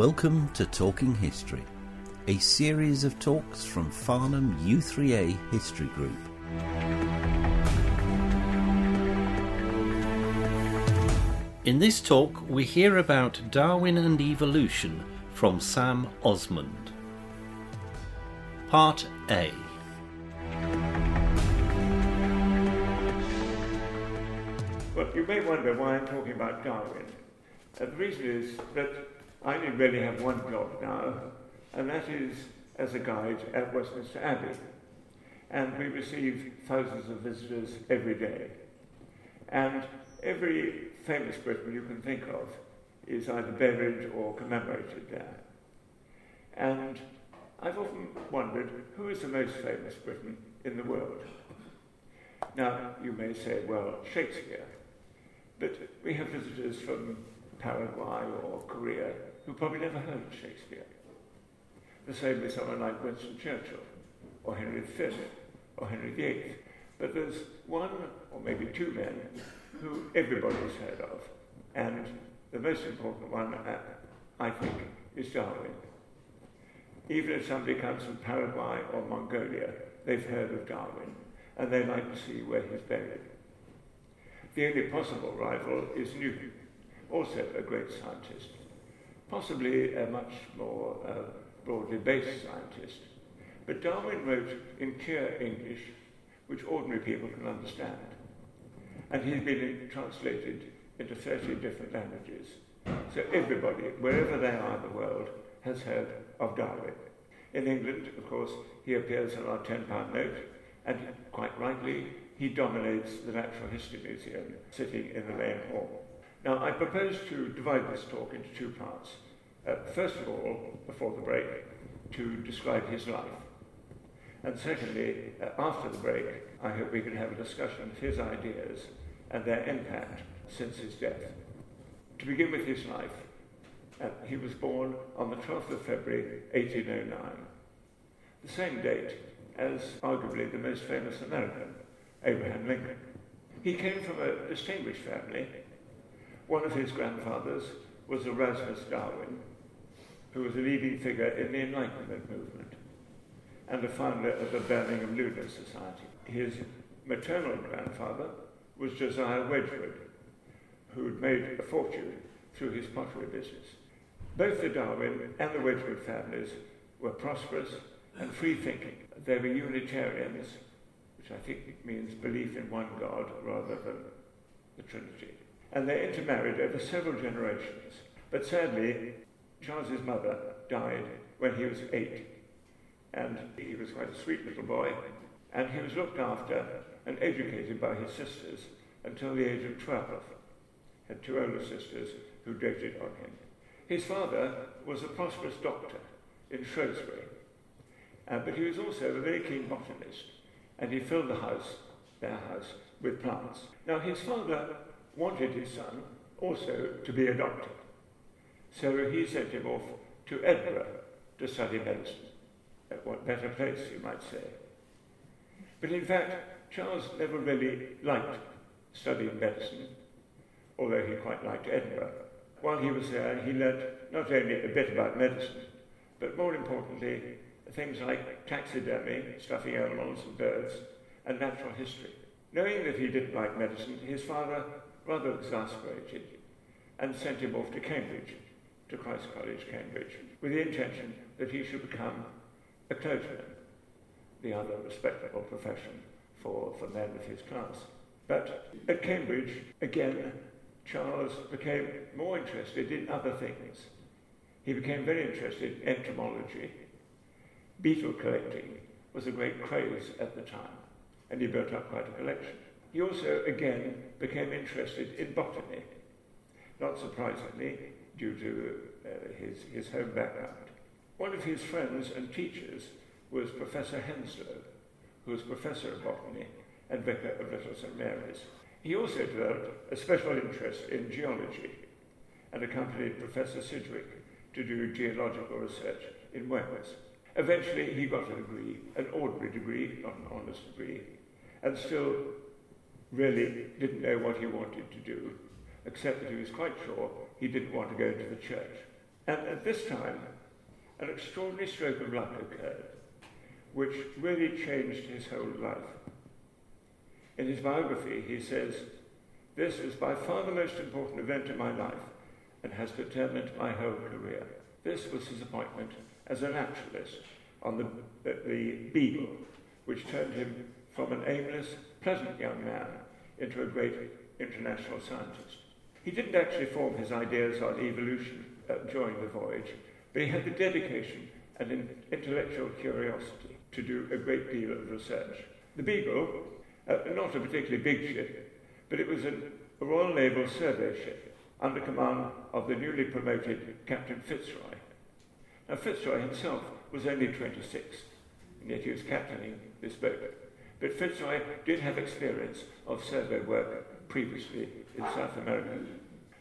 Welcome to Talking History, a series of talks from Farnham U3A History Group. In this talk, we hear about Darwin and evolution from Sam Osmond. Part A Well, you may wonder why I'm talking about Darwin. The reason is that I only really have one job now, and that is as a guide at Westminster Abbey. And we receive thousands of visitors every day. And every famous Briton you can think of is either buried or commemorated there. And I've often wondered who is the most famous Briton in the world? Now, you may say, well, Shakespeare. But we have visitors from Paraguay or Korea who probably never heard of Shakespeare. The same with someone like Winston Churchill or Henry V or Henry VIII. But there's one or maybe two men who everybody's heard of. And the most important one, uh, I think, is Darwin. Even if somebody comes from Paraguay or Mongolia, they've heard of Darwin and they like to see where he's buried. The only possible rival is Newton, also a great scientist, possibly a much more uh, broadly based scientist. But Darwin wrote in clear English, which ordinary people can understand. And he's been translated into 30 different languages. So everybody, wherever they are in the world, has heard of Darwin. In England, of course, he appears on our £10 note, and quite rightly, he dominates the Natural History Museum sitting in the main hall. Now, I propose to divide this talk into two parts. Uh, first of all, before the break, to describe his life. And secondly, uh, after the break, I hope we can have a discussion of his ideas and their impact since his death. To begin with his life, uh, he was born on the 12th of February 1809, the same date as arguably the most famous American, Abraham Lincoln. He came from a distinguished family. One of his grandfathers was Erasmus Darwin, who was a leading figure in the Enlightenment movement and the founder of the Birmingham Lunar Society. His maternal grandfather was Josiah Wedgwood, who had made a fortune through his pottery business. Both the Darwin and the Wedgwood families were prosperous and free thinking. They were Unitarians which I think means belief in one God rather than the Trinity. And they intermarried over several generations. But sadly, Charles's mother died when he was eight. And he was quite a sweet little boy. And he was looked after and educated by his sisters until the age of 12. Had two older sisters who doted on him. His father was a prosperous doctor in Shrewsbury, uh, but he was also a very keen botanist and he filled the house, their house, with plants. Now, his father wanted his son also to be a doctor. So he sent him off to Edinburgh to study medicine. At what better place, you might say. But in fact, Charles never really liked studying medicine, although he quite liked Edinburgh. While he was there, he learnt not only a bit about medicine, but more importantly, things like taxidermy, stuffing animals and birds, and natural history. Knowing that he didn't like medicine, his father rather exasperated and sent him off to Cambridge, to Christ College, Cambridge, with the intention that he should become a clergyman, the other respectable profession for, for men of his class. But at Cambridge, again, Charles became more interested in other things. He became very interested in entomology beetle collecting was a great craze at the time, and he built up quite a collection. He also, again, became interested in botany, not surprisingly, due to uh, his, his home background. One of his friends and teachers was Professor Henslow, who was professor of botany and vicar of Little St Mary's. He also developed a special interest in geology and accompanied Professor Sedgwick to do geological research in Wales. Eventually, he got a degree, an ordinary degree, not an honours degree, and still really didn't know what he wanted to do, except that he was quite sure he didn't want to go into the church. And at this time, an extraordinary stroke of luck occurred, which really changed his whole life. In his biography, he says, This is by far the most important event in my life and has determined my whole career. This was his appointment as a naturalist on the, the, the Beagle, which turned him from an aimless, pleasant young man into a great international scientist. He didn't actually form his ideas on evolution uh, during the voyage, but he had the dedication and in intellectual curiosity to do a great deal of research. The Beagle, uh, not a particularly big ship, but it was a Royal Naval survey ship under command of the newly promoted Captain Fitzroy. Now, Fitzroy himself was only 26, and yet he was captaining this boat. But Fitzroy did have experience of survey work previously in South America.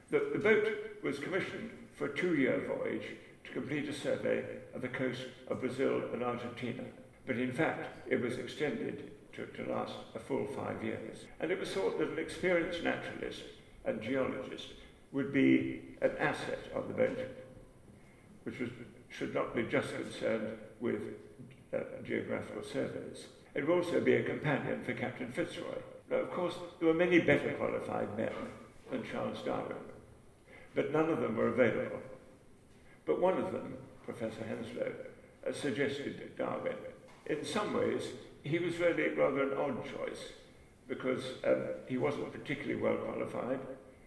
The, the boat was commissioned for a two year voyage to complete a survey of the coast of Brazil and Argentina. But in fact, it was extended to, to last a full five years. And it was thought that an experienced naturalist and geologist would be an asset of the boat, which was, should not be just concerned with uh, geographical surveys. It would also be a companion for Captain Fitzroy. Now, of course, there were many better qualified men than Charles Darwin, but none of them were available. But one of them, Professor Henslow, suggested Darwin. In some ways, he was really rather an odd choice because um, he wasn't particularly well qualified.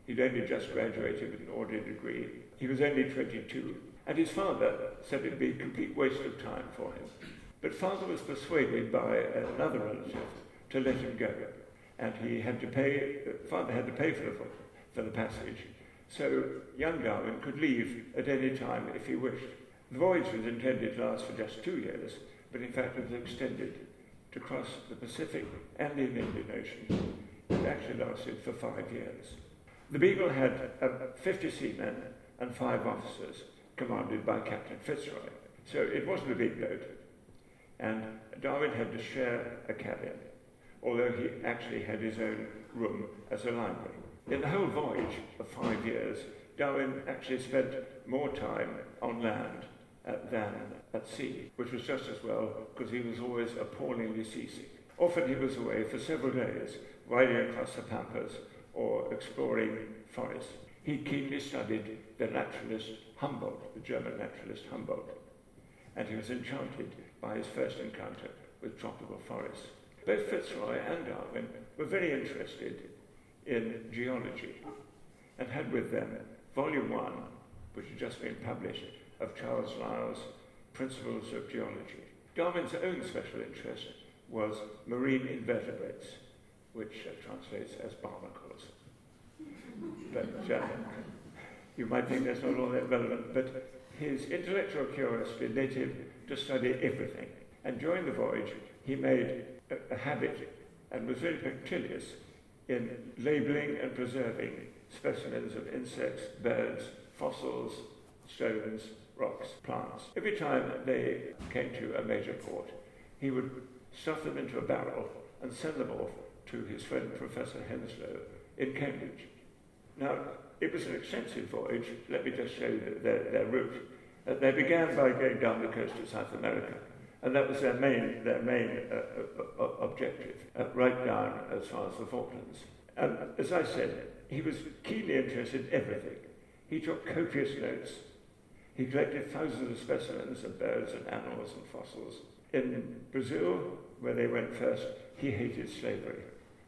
He'd only just graduated with an ordinary degree. He was only 22. And his father said it'd be a complete waste of time for him. But father was persuaded by another relative to let him go. And he had to pay, father had to pay for the, for the passage. So young Darwin could leave at any time if he wished. The voyage was intended to last for just two years, but in fact it was extended to cross the Pacific and the Indian Ocean. It actually lasted for five years. The Beagle had uh, 50 seamen and five officers, commanded by Captain Fitzroy. So it wasn't a big boat. And Darwin had to share a cabin, although he actually had his own room as a library. In the whole voyage of five years, Darwin actually spent more time on land than at sea, which was just as well because he was always appallingly seasick. Often he was away for several days, riding across the pampas or exploring forests. He keenly studied the naturalist Humboldt, the German naturalist Humboldt, and he was enchanted by his first encounter with tropical forests. Both Fitzroy and Darwin were very interested in geology and had with them Volume 1, which had just been published, of Charles Lyell's Principles of Geology. Darwin's own special interest was marine invertebrates, which uh, translates as barnacles. But uh, you might think that's not all that relevant, but his intellectual curiosity led him to study everything. And during the voyage, he made a, a habit and was very punctilious in labeling and preserving specimens of insects, birds, fossils, stones, rocks, plants. Every time they came to a major port, he would stuff them into a barrel and send them off to his friend Professor Henslow in Cambridge. Now, it was an extensive voyage. Let me just show you their, their route. Uh, they began by going down the coast of South America, and that was their main, their main uh, uh, objective, uh, right down as far as the Falklands. And as I said, he was keenly interested in everything. He took copious notes. He collected thousands of specimens of birds and animals and fossils. In Brazil, where they went first, he hated slavery.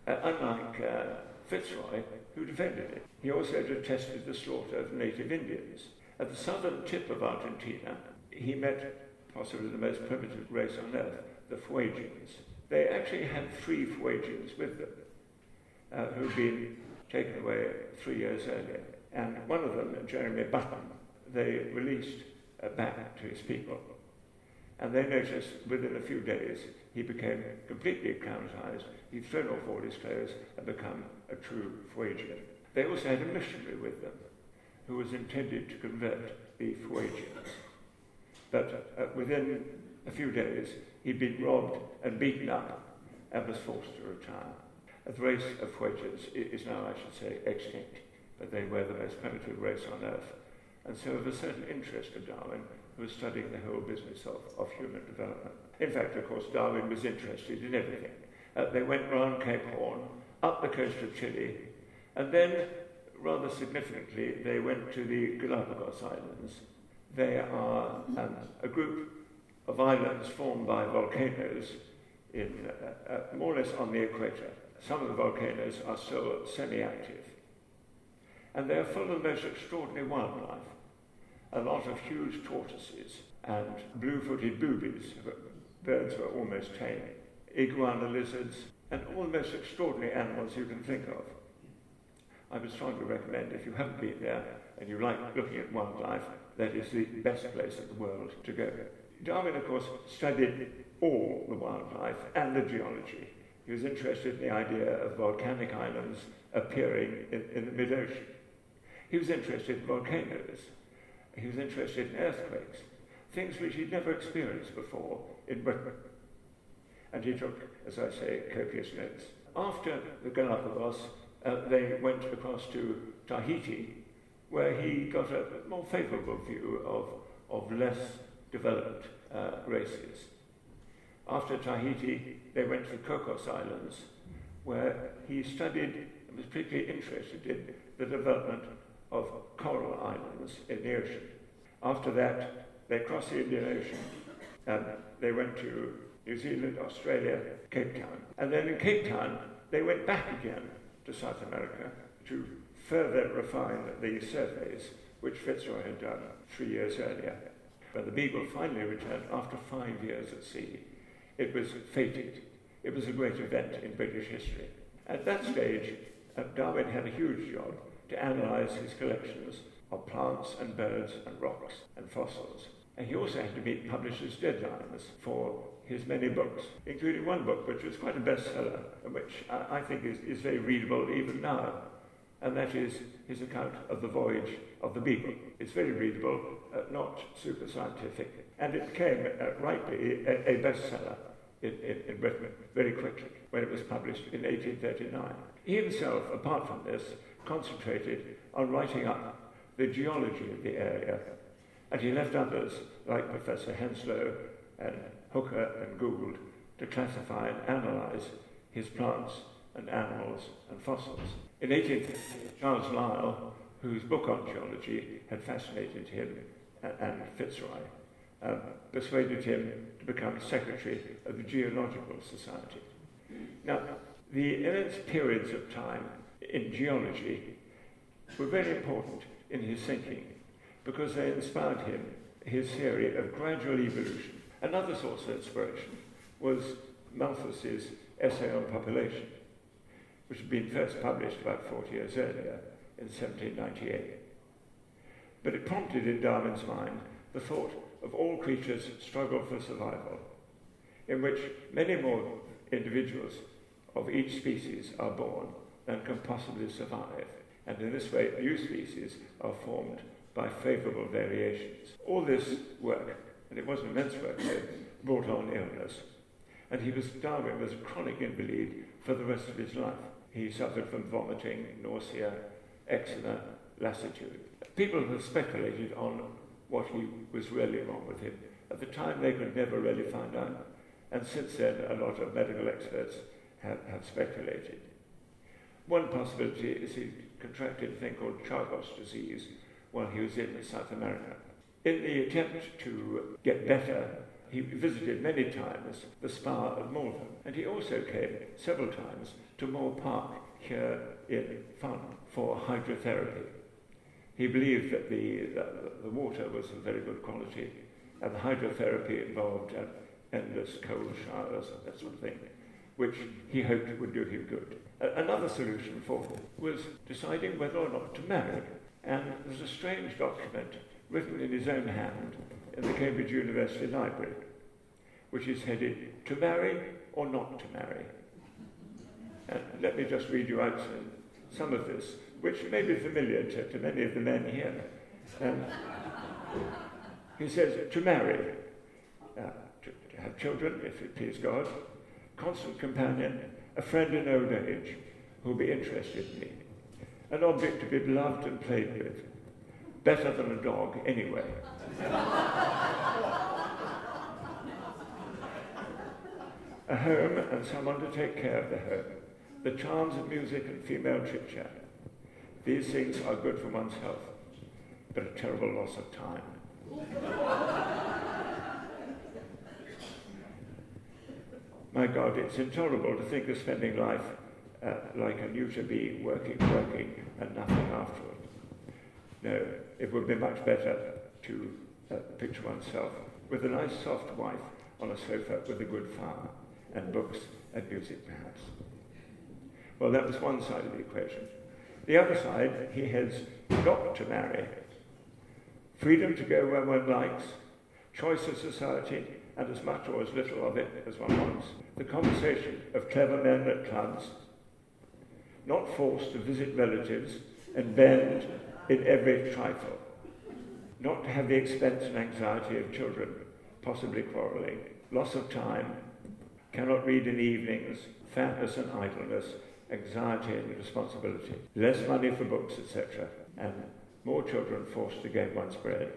Uh, unlike uh, Fitzroy, who defended it. He also detested the slaughter of native Indians. At the southern tip of Argentina, he met possibly the most primitive race on earth, the Fuegians. They actually had three Fuegians with them, uh, who'd been taken away three years earlier. And one of them, Jeremy Button, they released back to his people. And they noticed within a few days he became completely acclimatized. He'd thrown off all his clothes and become a true Fuegian. They also had a missionary with them who was intended to convert the Fuegians. But uh, within a few days, he'd been robbed and beaten up and was forced to retire. The race of Fuegians is now, I should say, extinct, but they were the most primitive race on earth and so of a certain interest to Darwin, who was studying the whole business of, of human development. In fact, of course, Darwin was interested in everything. Uh, they went round Cape Horn, up the coast of Chile, and then, rather significantly, they went to the Galapagos Islands. They are um, a group of islands formed by volcanoes in, uh, uh, more or less on the equator. Some of the volcanoes are still semi-active. And they are full of the most extraordinary wildlife. A lot of huge tortoises and blue-footed boobies, birds were almost tame, iguana lizards, and all the most extraordinary animals you can think of. I would strongly recommend, if you haven't been there and you like looking at wildlife, that is the best place in the world to go. Darwin, of course, studied all the wildlife and the geology. He was interested in the idea of volcanic islands appearing in, in the mid-ocean. He was interested in volcanoes. He was interested in earthquakes, things which he'd never experienced before in Britain. And he took, as I say, copious notes. After the Galapagos, uh, they went across to Tahiti, where he got a more favourable view of, of less developed uh, races. After Tahiti, they went to the Cocos Islands, where he studied and was particularly interested in the development of coral islands in the ocean. After that, they crossed the Indian Ocean and they went to New Zealand, Australia, Cape Town. And then in Cape Town, they went back again to South America to further refine the surveys which Fitzroy had done three years earlier. When the Beagle finally returned after five years at sea, it was fated. It was a great event in British history. At that stage, uh, Darwin had a huge job to analyse his collections of plants and birds and rocks and fossils. And he also had to meet publishers' deadlines for his many books, including one book which was quite a bestseller, which I, I think is, is very readable even now, and that is his account of the voyage of the Beagle. It's very readable, uh, not super scientific, and it became uh, rightly a, a bestseller in, in, in Britain very quickly when it was published in 1839. He himself, apart from this, concentrated on writing up the geology of the area, and he left others, like Professor Henslow and Hooker and Gould, to classify and analyze his plants and animals and fossils. In 1850, Charles Lyell, whose book on geology had fascinated him and Fitzroy, um, persuaded him to become secretary of the Geological Society. Now, the immense periods of time in geology were very important in his thinking because they inspired him his theory of gradual evolution. Another source of inspiration was Malthus's essay on population, which had been first published about 40 years earlier in 1798. But it prompted in Darwin's mind the thought of all creatures struggle for survival, in which many more individuals of each species are born than can possibly survive. And in this way, new species are formed by favourable variations. All this work, and it was an immense work, brought on illness. And he was, Darwin was a chronic invalid for the rest of his life. He suffered from vomiting, nausea, eczema, lassitude. People have speculated on what he was really wrong with him. At the time, they could never really find out. And since then, a lot of medical experts have, have speculated. One possibility is he contracted a thing called Chagas disease while he was in South America. In the attempt to get better, he visited many times the spa of Malvern, and he also came several times to Moor Park here in Farnham for hydrotherapy. He believed that the, the, water was of very good quality, and the hydrotherapy involved endless cold showers and that sort of thing, which he hoped would do him good. A- another solution for him was deciding whether or not to marry, and there's a strange document written in his own hand in the Cambridge University Library, which is headed To Marry or Not to Marry. And let me just read you out some, some of this which may be familiar to, to many of the men here. Um, he says, to marry, uh, to, to, have children, if it please God, constant companion, a friend in old age who will be interested in me, an object to be loved and played with, better than a dog anyway. a home and someone to take care of the home, the charms of music and female chit chat. These things are good for one's health, but a terrible loss of time. My God, it's intolerable to think of spending life uh, like a neuter bee, working, working, and nothing afterward. No, it would be much better to uh, picture oneself with a nice soft wife on a sofa with a good fire and books and music perhaps. Well, that was one side of the equation. The other side, he has got to marry. Freedom to go where one likes, choice of society, and as much or as little of it as one wants. The conversation of clever men at clubs, not forced to visit relatives and bend in every trifle, not to have the expense and anxiety of children, possibly quarrelling, loss of time, cannot read in evenings, fatness and idleness, anxiety and responsibility, less money for books, etc., and more children forced to gain one's bread.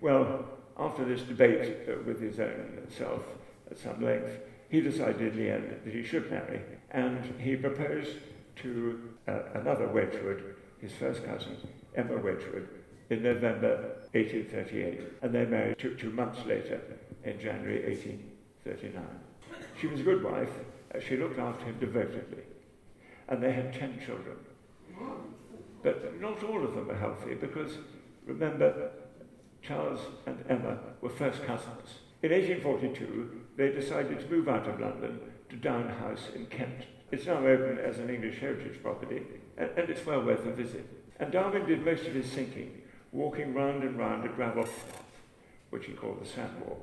Well, after this debate uh, with his own self at some length, he decided in the end that he should marry, and he proposed to uh, another Wedgwood, his first cousin, Emma Wedgwood, in November 1838, and they married two, two months later, in January 1839. She was a good wife, she looked after him devotedly, and they had ten children. But not all of them were healthy because, remember, Charles and Emma were first cousins. In 1842, they decided to move out of London to Down House in Kent. It's now open as an English heritage property, and, and it's well worth a visit. And Darwin did most of his thinking walking round and round a gravel path, which he called the sandwalk,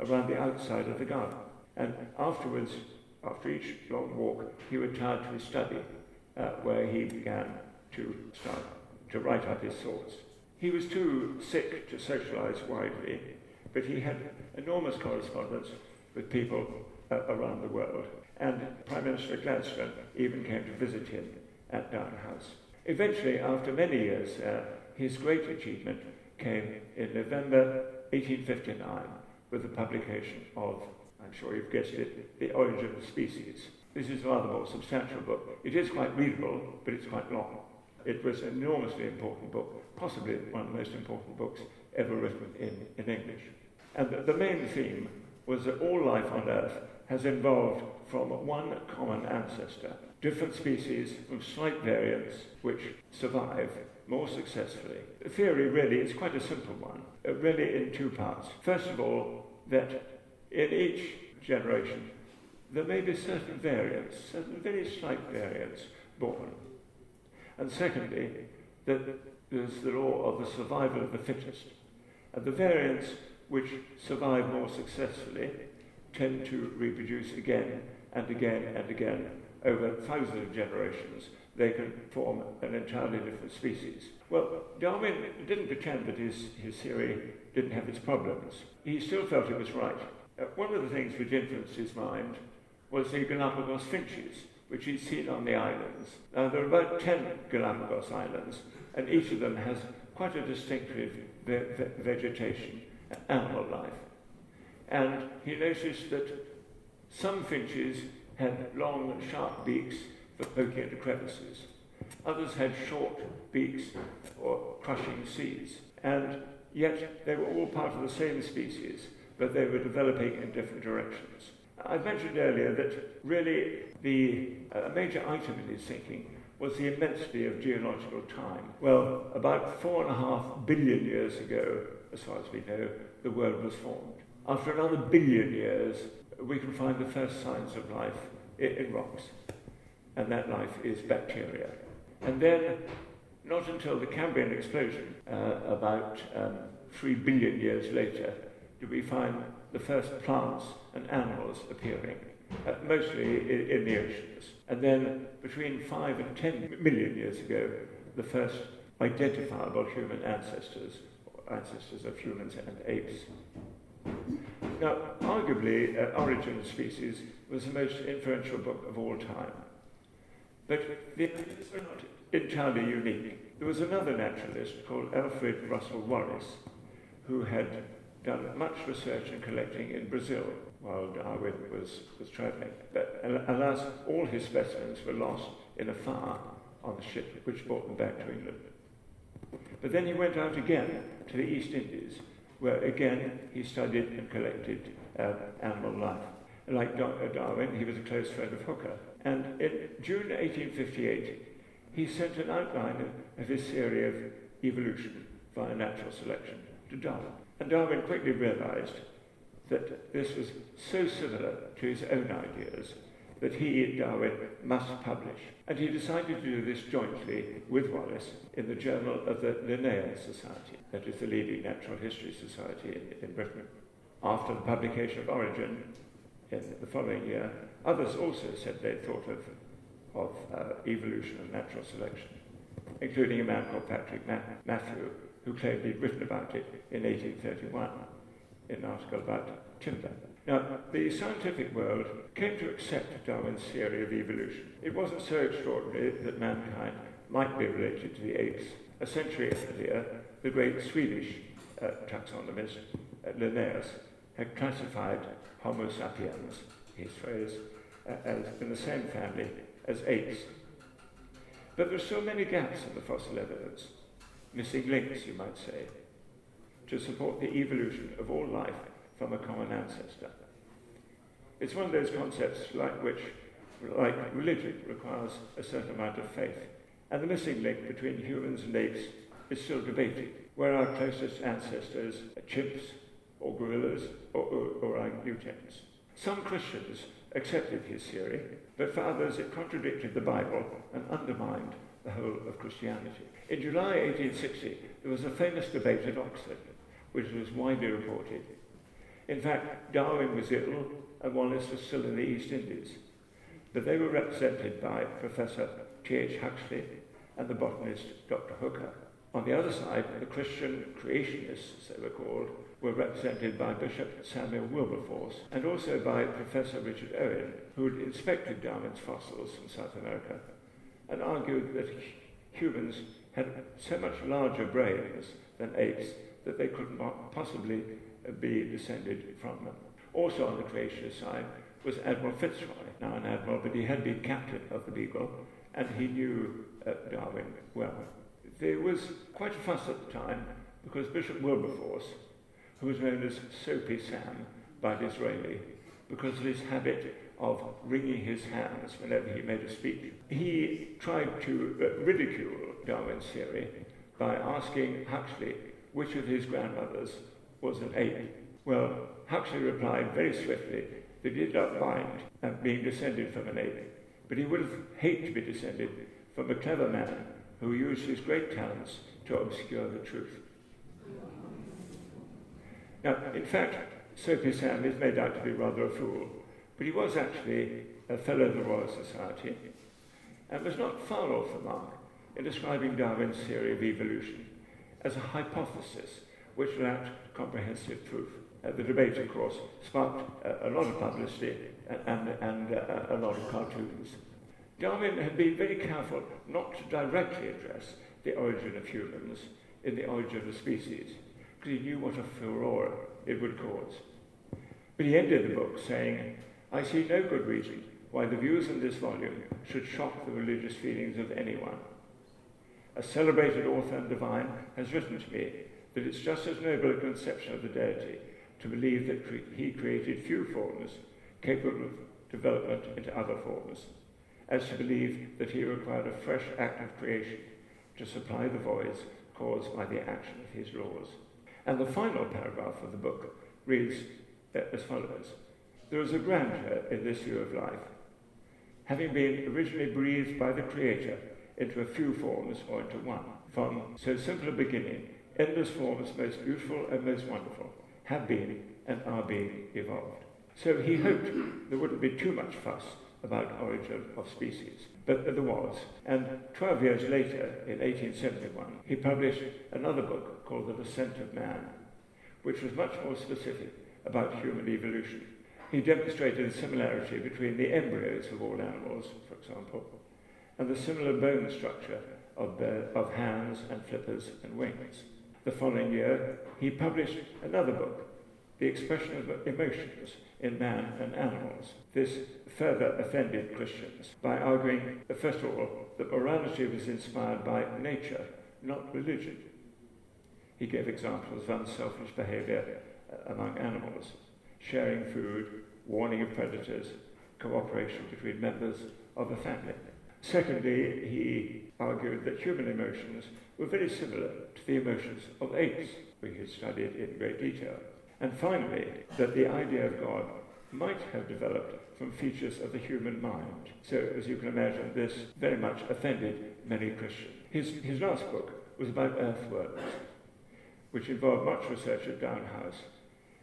around the outside of the garden. And afterwards, after each long walk, he retired to his study, uh, where he began to start to write up his thoughts. He was too sick to socialize widely, but he had enormous correspondence with people uh, around the world. And Prime Minister Gladstone even came to visit him at Down House. Eventually, after many years, uh, his great achievement came in November 1859 with the publication of, I'm sure you've guessed it, The Origin of Species. This is a rather more substantial book. It is quite readable, but it's quite long. It was an enormously important book, possibly one of the most important books ever written in, in English. And the, the main theme was that all life on Earth has evolved from one common ancestor, different species with slight variants which survive more successfully. The theory really is quite a simple one, uh, really in two parts. First of all, that in each generation there may be certain variants, certain very slight variants born. And secondly, that there's the law of the survival of the fittest. And the variants which survive more successfully tend to reproduce again and again and again over thousands of generations. They can form an entirely different species. Well, Darwin didn't pretend that his, his theory didn't have its problems. He still felt it was right. Uh, one of the things which influenced his mind was the Galapagos finches, which he'd seen on the islands. Now, there are about 10 Galapagos islands, and each of them has quite a distinctive ve- ve- vegetation, animal life. And he noticed that some finches had long, sharp beaks for poking into crevices. Others had short beaks for crushing seeds. And yet they were all part of the same species, but they were developing in different directions. I mentioned earlier that really the uh, major item in his thinking was the immensity of geological time. Well, about four and a half billion years ago, as far as we know, the world was formed. After another billion years, we can find the first signs of life in, rocks, and that life is bacteria. And then, not until the Cambrian explosion, uh, about um, three billion years later, do we find the first plants and animals appearing, uh, mostly in, in the oceans. And then, between five and ten million years ago, the first identifiable human ancestors, ancestors of humans and apes. Now, arguably, uh, Origin of Species was the most influential book of all time. But the ideas are not entirely unique. There was another naturalist called Alfred Russel Wallace who had done much research and collecting in Brazil while Darwin was, was travelling. But alas, all his specimens were lost in a fire on the ship which brought them back to England. But then he went out again to the East Indies, where again he studied and collected uh, animal life. Like Darwin, he was a close friend of Hooker. And in June 1858, he sent an outline of his theory of evolution via natural selection to Darwin. And Darwin quickly realized that this was so similar to his own ideas that he, Darwin, must publish. And he decided to do this jointly with Wallace in the Journal of the Linnean Society, that is the leading natural history society in, in Britain. After the publication of Origin in the following year, others also said they thought of, of uh, evolution and natural selection, including a man called Patrick Ma- Matthew, who claimed he'd written about it in 1831 in an article about timber. Now, the scientific world came to accept Darwin's theory of evolution. It wasn't so extraordinary that mankind might be related to the apes. A century earlier, the great Swedish uh, taxonomist uh, Linnaeus had classified Homo sapiens, his phrase, uh, as in the same family as apes. But there are so many gaps in the fossil evidence, missing links, you might say, to support the evolution of all life from a common ancestor. It's one of those concepts like which, like religion, requires a certain amount of faith. And the missing link between humans and apes is still debated. Where our closest ancestors chimps, or gorillas, or, or, or orangutans? Some Christians accepted his theory, but for others it contradicted the Bible and undermined the whole of Christianity. In July 1860, there was a famous debate at Oxford, which was widely reported. In fact, Darwin was ill and Wallace was still in the East Indies, but they were represented by Professor T.H. Huxley and the botanist Dr. Hooker. On the other side, the Christian creationists, as they were called, were represented by Bishop Samuel Wilberforce and also by Professor Richard Owen, who had inspected Darwin's fossils from South America and argued that humans had so much larger brains than apes that they could not possibly be descended from them. Also on the creationist side was Admiral Fitzroy, now an admiral, but he had been captain of the Beagle, and he knew uh, Darwin well. There was quite a fuss at the time because Bishop Wilberforce, who was known as Soapy Sam by Disraeli, because of his habit of wringing his hands whenever he made a speech. He tried to uh, ridicule Darwin's theory by asking Huxley which of his grandmothers was an ape. Well, Huxley replied very swiftly that he did not mind uh, being descended from an ape, but he would have hated to be descended from a clever man who used his great talents to obscure the truth. Now, in fact, Soapy Sam is made out to be rather a fool, but he was actually a fellow of the Royal Society and was not far off the mark in describing Darwin's theory of evolution as a hypothesis which lacked comprehensive proof. Uh, the debate, of course, sparked uh, a lot of publicity and, and, uh, a lot of cartoons. Darwin had been very careful not to directly address the origin of humans in the origin of species, because he knew what a furore it would cause. But he ended the book saying, I see no good reason why the views in this volume should shock the religious feelings of anyone. A celebrated author and divine has written to me that it's just as noble a conception of the deity to believe that cre- he created few forms capable of development into other forms, as to believe that he required a fresh act of creation to supply the voids caused by the action of his laws. And the final paragraph of the book reads uh, as follows There is a grandeur in this view of life. Having been originally breathed by the Creator into a few forms or into one, from so simple a beginning endless forms, most beautiful and most wonderful, have been and are being evolved. So he hoped there wouldn't be too much fuss about origin of species. But there was. And 12 years later, in 1871, he published another book called The Descent of Man, which was much more specific about human evolution. He demonstrated a similarity between the embryos of all animals, for example, and the similar bone structure of, uh, of hands and flippers and wings. The following year, he published another book, The Expression of Emotions in Man and Animals. This further offended Christians by arguing, first of all, that morality was inspired by nature, not religion. He gave examples of unselfish behavior uh, among animals, sharing food, warning of predators, cooperation between members of a family. Secondly, he argued that human emotions were very similar to the emotions of apes, we had studied in great detail. And finally, that the idea of God might have developed from features of the human mind. So, as you can imagine, this very much offended many Christians. His, his last book was about earthworms, which involved much research at Down House,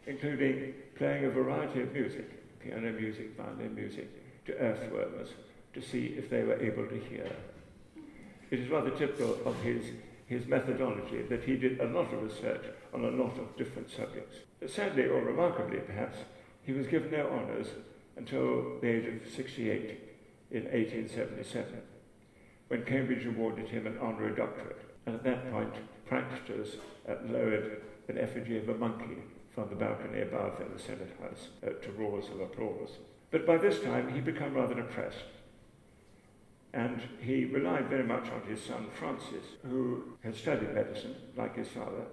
including playing a variety of music, piano music, violin music, to earthworms to see if they were able to hear. It is rather typical of his, his methodology that he did a lot of research on a lot of different subjects. Sadly, or remarkably perhaps, he was given no honours until the age of 68 in 1877, when Cambridge awarded him an honorary doctorate. And at that point, uh, lowered an effigy of a monkey from the balcony above in the Senate House uh, to roars of applause. But by this time, he'd become rather depressed. And he relied very much on his son Francis, who had studied medicine, like his father,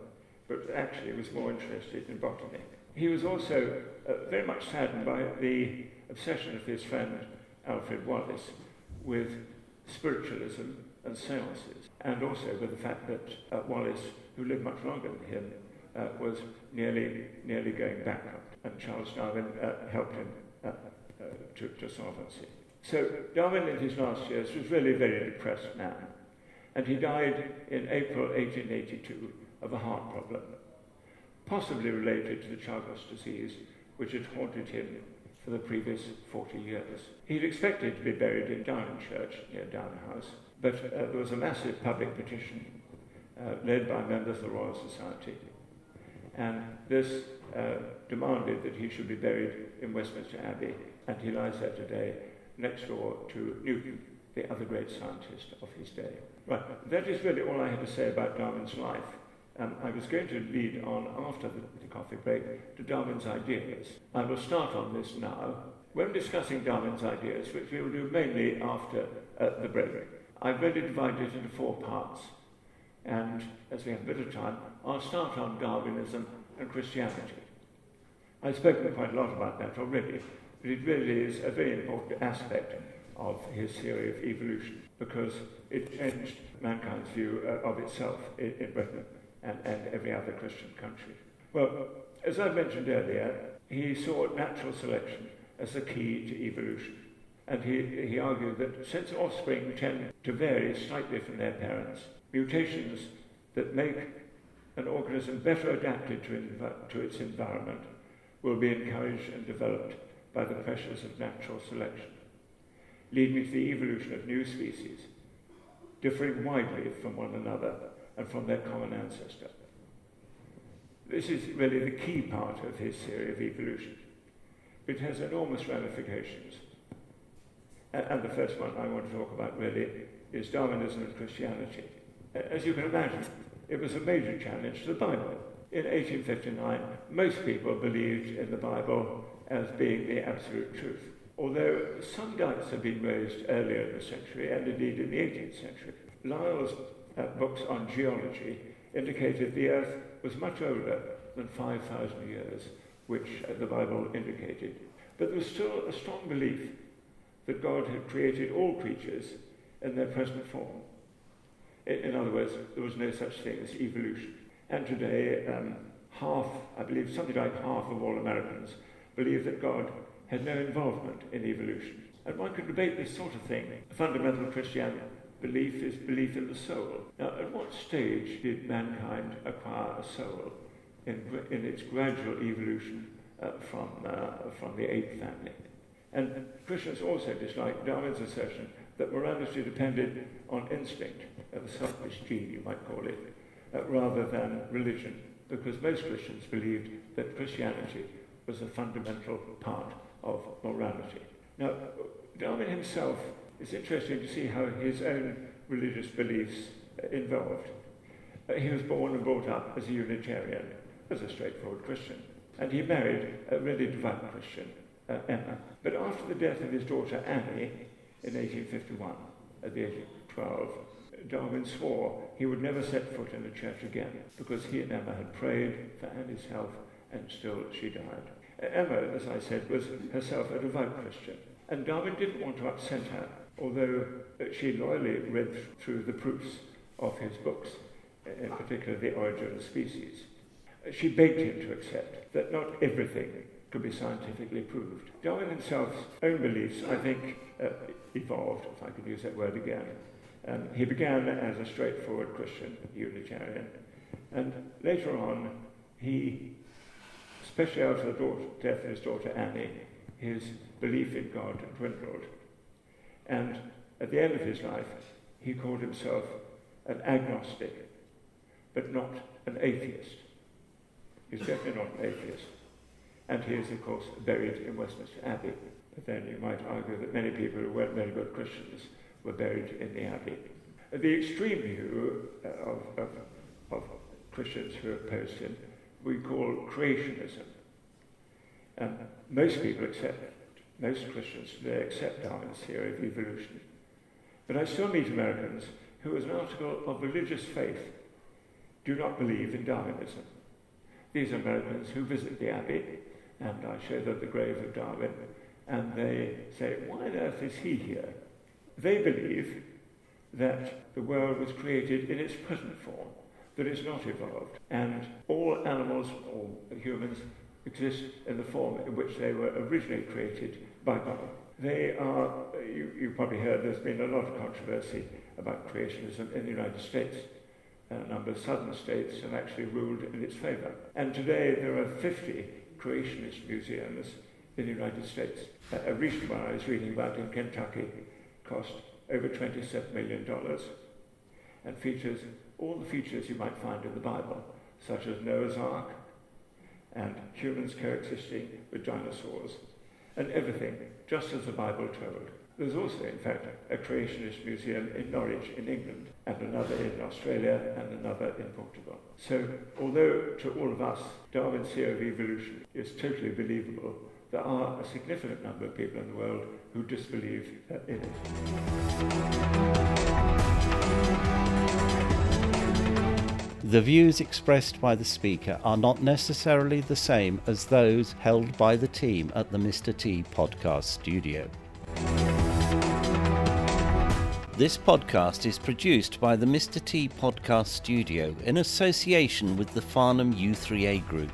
but actually was more interested in botany. He was also uh, very much saddened by the obsession of his friend Alfred Wallace with spiritualism and seances, and also with the fact that uh, Wallace, who lived much longer than him, uh, was nearly, nearly going bankrupt, and Charles Darwin uh, helped him uh, uh, to, to solvency. So Darwin in his last years was really very depressed man. And he died in April 1882 of a heart problem, possibly related to the Chagas disease, which had haunted him for the previous 40 years. He'd expected to be buried in Down Church near Down House, but uh, there was a massive public petition uh, led by members of the Royal Society, and this uh, demanded that he should be buried in Westminster Abbey, and he lies there today next door to Newton, the other great scientist of his day. Right, that is really all I had to say about Darwin's life. Um, I was going to lead on after the, the coffee break to Darwin's ideas. I will start on this now. When discussing Darwin's ideas, which we will do mainly after uh, the break, I've really divided it into four parts. And as we have a bit of time, I'll start on Darwinism and Christianity. I've spoken quite a lot about that already, it really is a very important aspect of his theory of evolution because it changed mankind's view uh, of itself in, in Britain and, and every other Christian country. Well, as I mentioned earlier, he saw natural selection as the key to evolution. And he, he argued that since offspring tend to vary slightly from their parents, mutations that make an organism better adapted to, to its environment will be encouraged and developed by the pressures of natural selection, leading to the evolution of new species, differing widely from one another and from their common ancestor. This is really the key part of his theory of evolution. It has enormous ramifications. And the first one I want to talk about really is Darwinism and Christianity. As you can imagine, it was a major challenge to the Bible. In 1859, most people believed in the Bible as being the absolute truth. Although some doubts have been raised earlier in the century and indeed in the 18th century. Lyell's uh, books on geology indicated the Earth was much older than 5,000 years, which uh, the Bible indicated. But there was still a strong belief that God had created all creatures in their present form. In, in other words, there was no such thing as evolution. And today, um, half, I believe something like half of all Americans believe that God had no involvement in evolution. And one could debate this sort of thing. Fundamental Christian belief is belief in the soul. Now, at what stage did mankind acquire a soul in, in its gradual evolution uh, from, uh, from the ape family? And Christians also dislike Darwin's assertion that morality depended on instinct, the selfish gene, you might call it, uh, rather than religion, because most Christians believed that Christianity was a fundamental part of morality. Now, Darwin himself, it's interesting to see how his own religious beliefs involved. Uh, he was born and brought up as a Unitarian, as a straightforward Christian. And he married a really devout Christian, uh, Emma. But after the death of his daughter Annie in 1851, at the age of 12, Darwin swore he would never set foot in a church again because he and Emma had prayed for Annie's health and still she died. Emma, as I said, was herself a devout Christian, and Darwin didn't want to upset her, although she loyally read through the proofs of his books, in particular The Origin of Species. She begged him to accept that not everything could be scientifically proved. Darwin himself's own beliefs, I think, uh, evolved, if I could use that word again. Um, he began as a straightforward Christian Unitarian, and later on, he especially after the daughter, death of his daughter Annie, his belief in God dwindled. And at the end of his life, he called himself an agnostic, but not an atheist. He's definitely not an atheist. And he is, of course, buried in Westminster Abbey. But then you might argue that many people who weren't very good Christians were buried in the Abbey. The extreme view uh, of, of, of Christians who opposed him we call creationism. And most people accept it. Most Christians today accept Darwin's theory of evolution. But I still meet Americans who, as an article of religious faith, do not believe in Darwinism. These are Americans who visit the Abbey, and I show them the grave of Darwin, and they say, Why on earth is he here? They believe that the world was created in its present form that is not evolved. And all animals, all humans, exist in the form in which they were originally created by God. They are, you, you probably heard there's been a lot of controversy about creationism in the United States. A number of southern states have actually ruled in its favor. And today there are 50 creationist museums in the United States. A recent one I was reading about in Kentucky cost over $27 million and features all the features you might find in the Bible, such as Noah's Ark and humans coexisting with dinosaurs, and everything just as the Bible told. There's also, in fact, a creationist museum in Norwich in England, and another in Australia, and another in Portugal. So, although to all of us Darwin's theory of evolution is totally believable, there are a significant number of people in the world who disbelieve in it. The views expressed by the speaker are not necessarily the same as those held by the team at the Mr. T podcast studio. This podcast is produced by the Mr. T podcast studio in association with the Farnham U3A Group.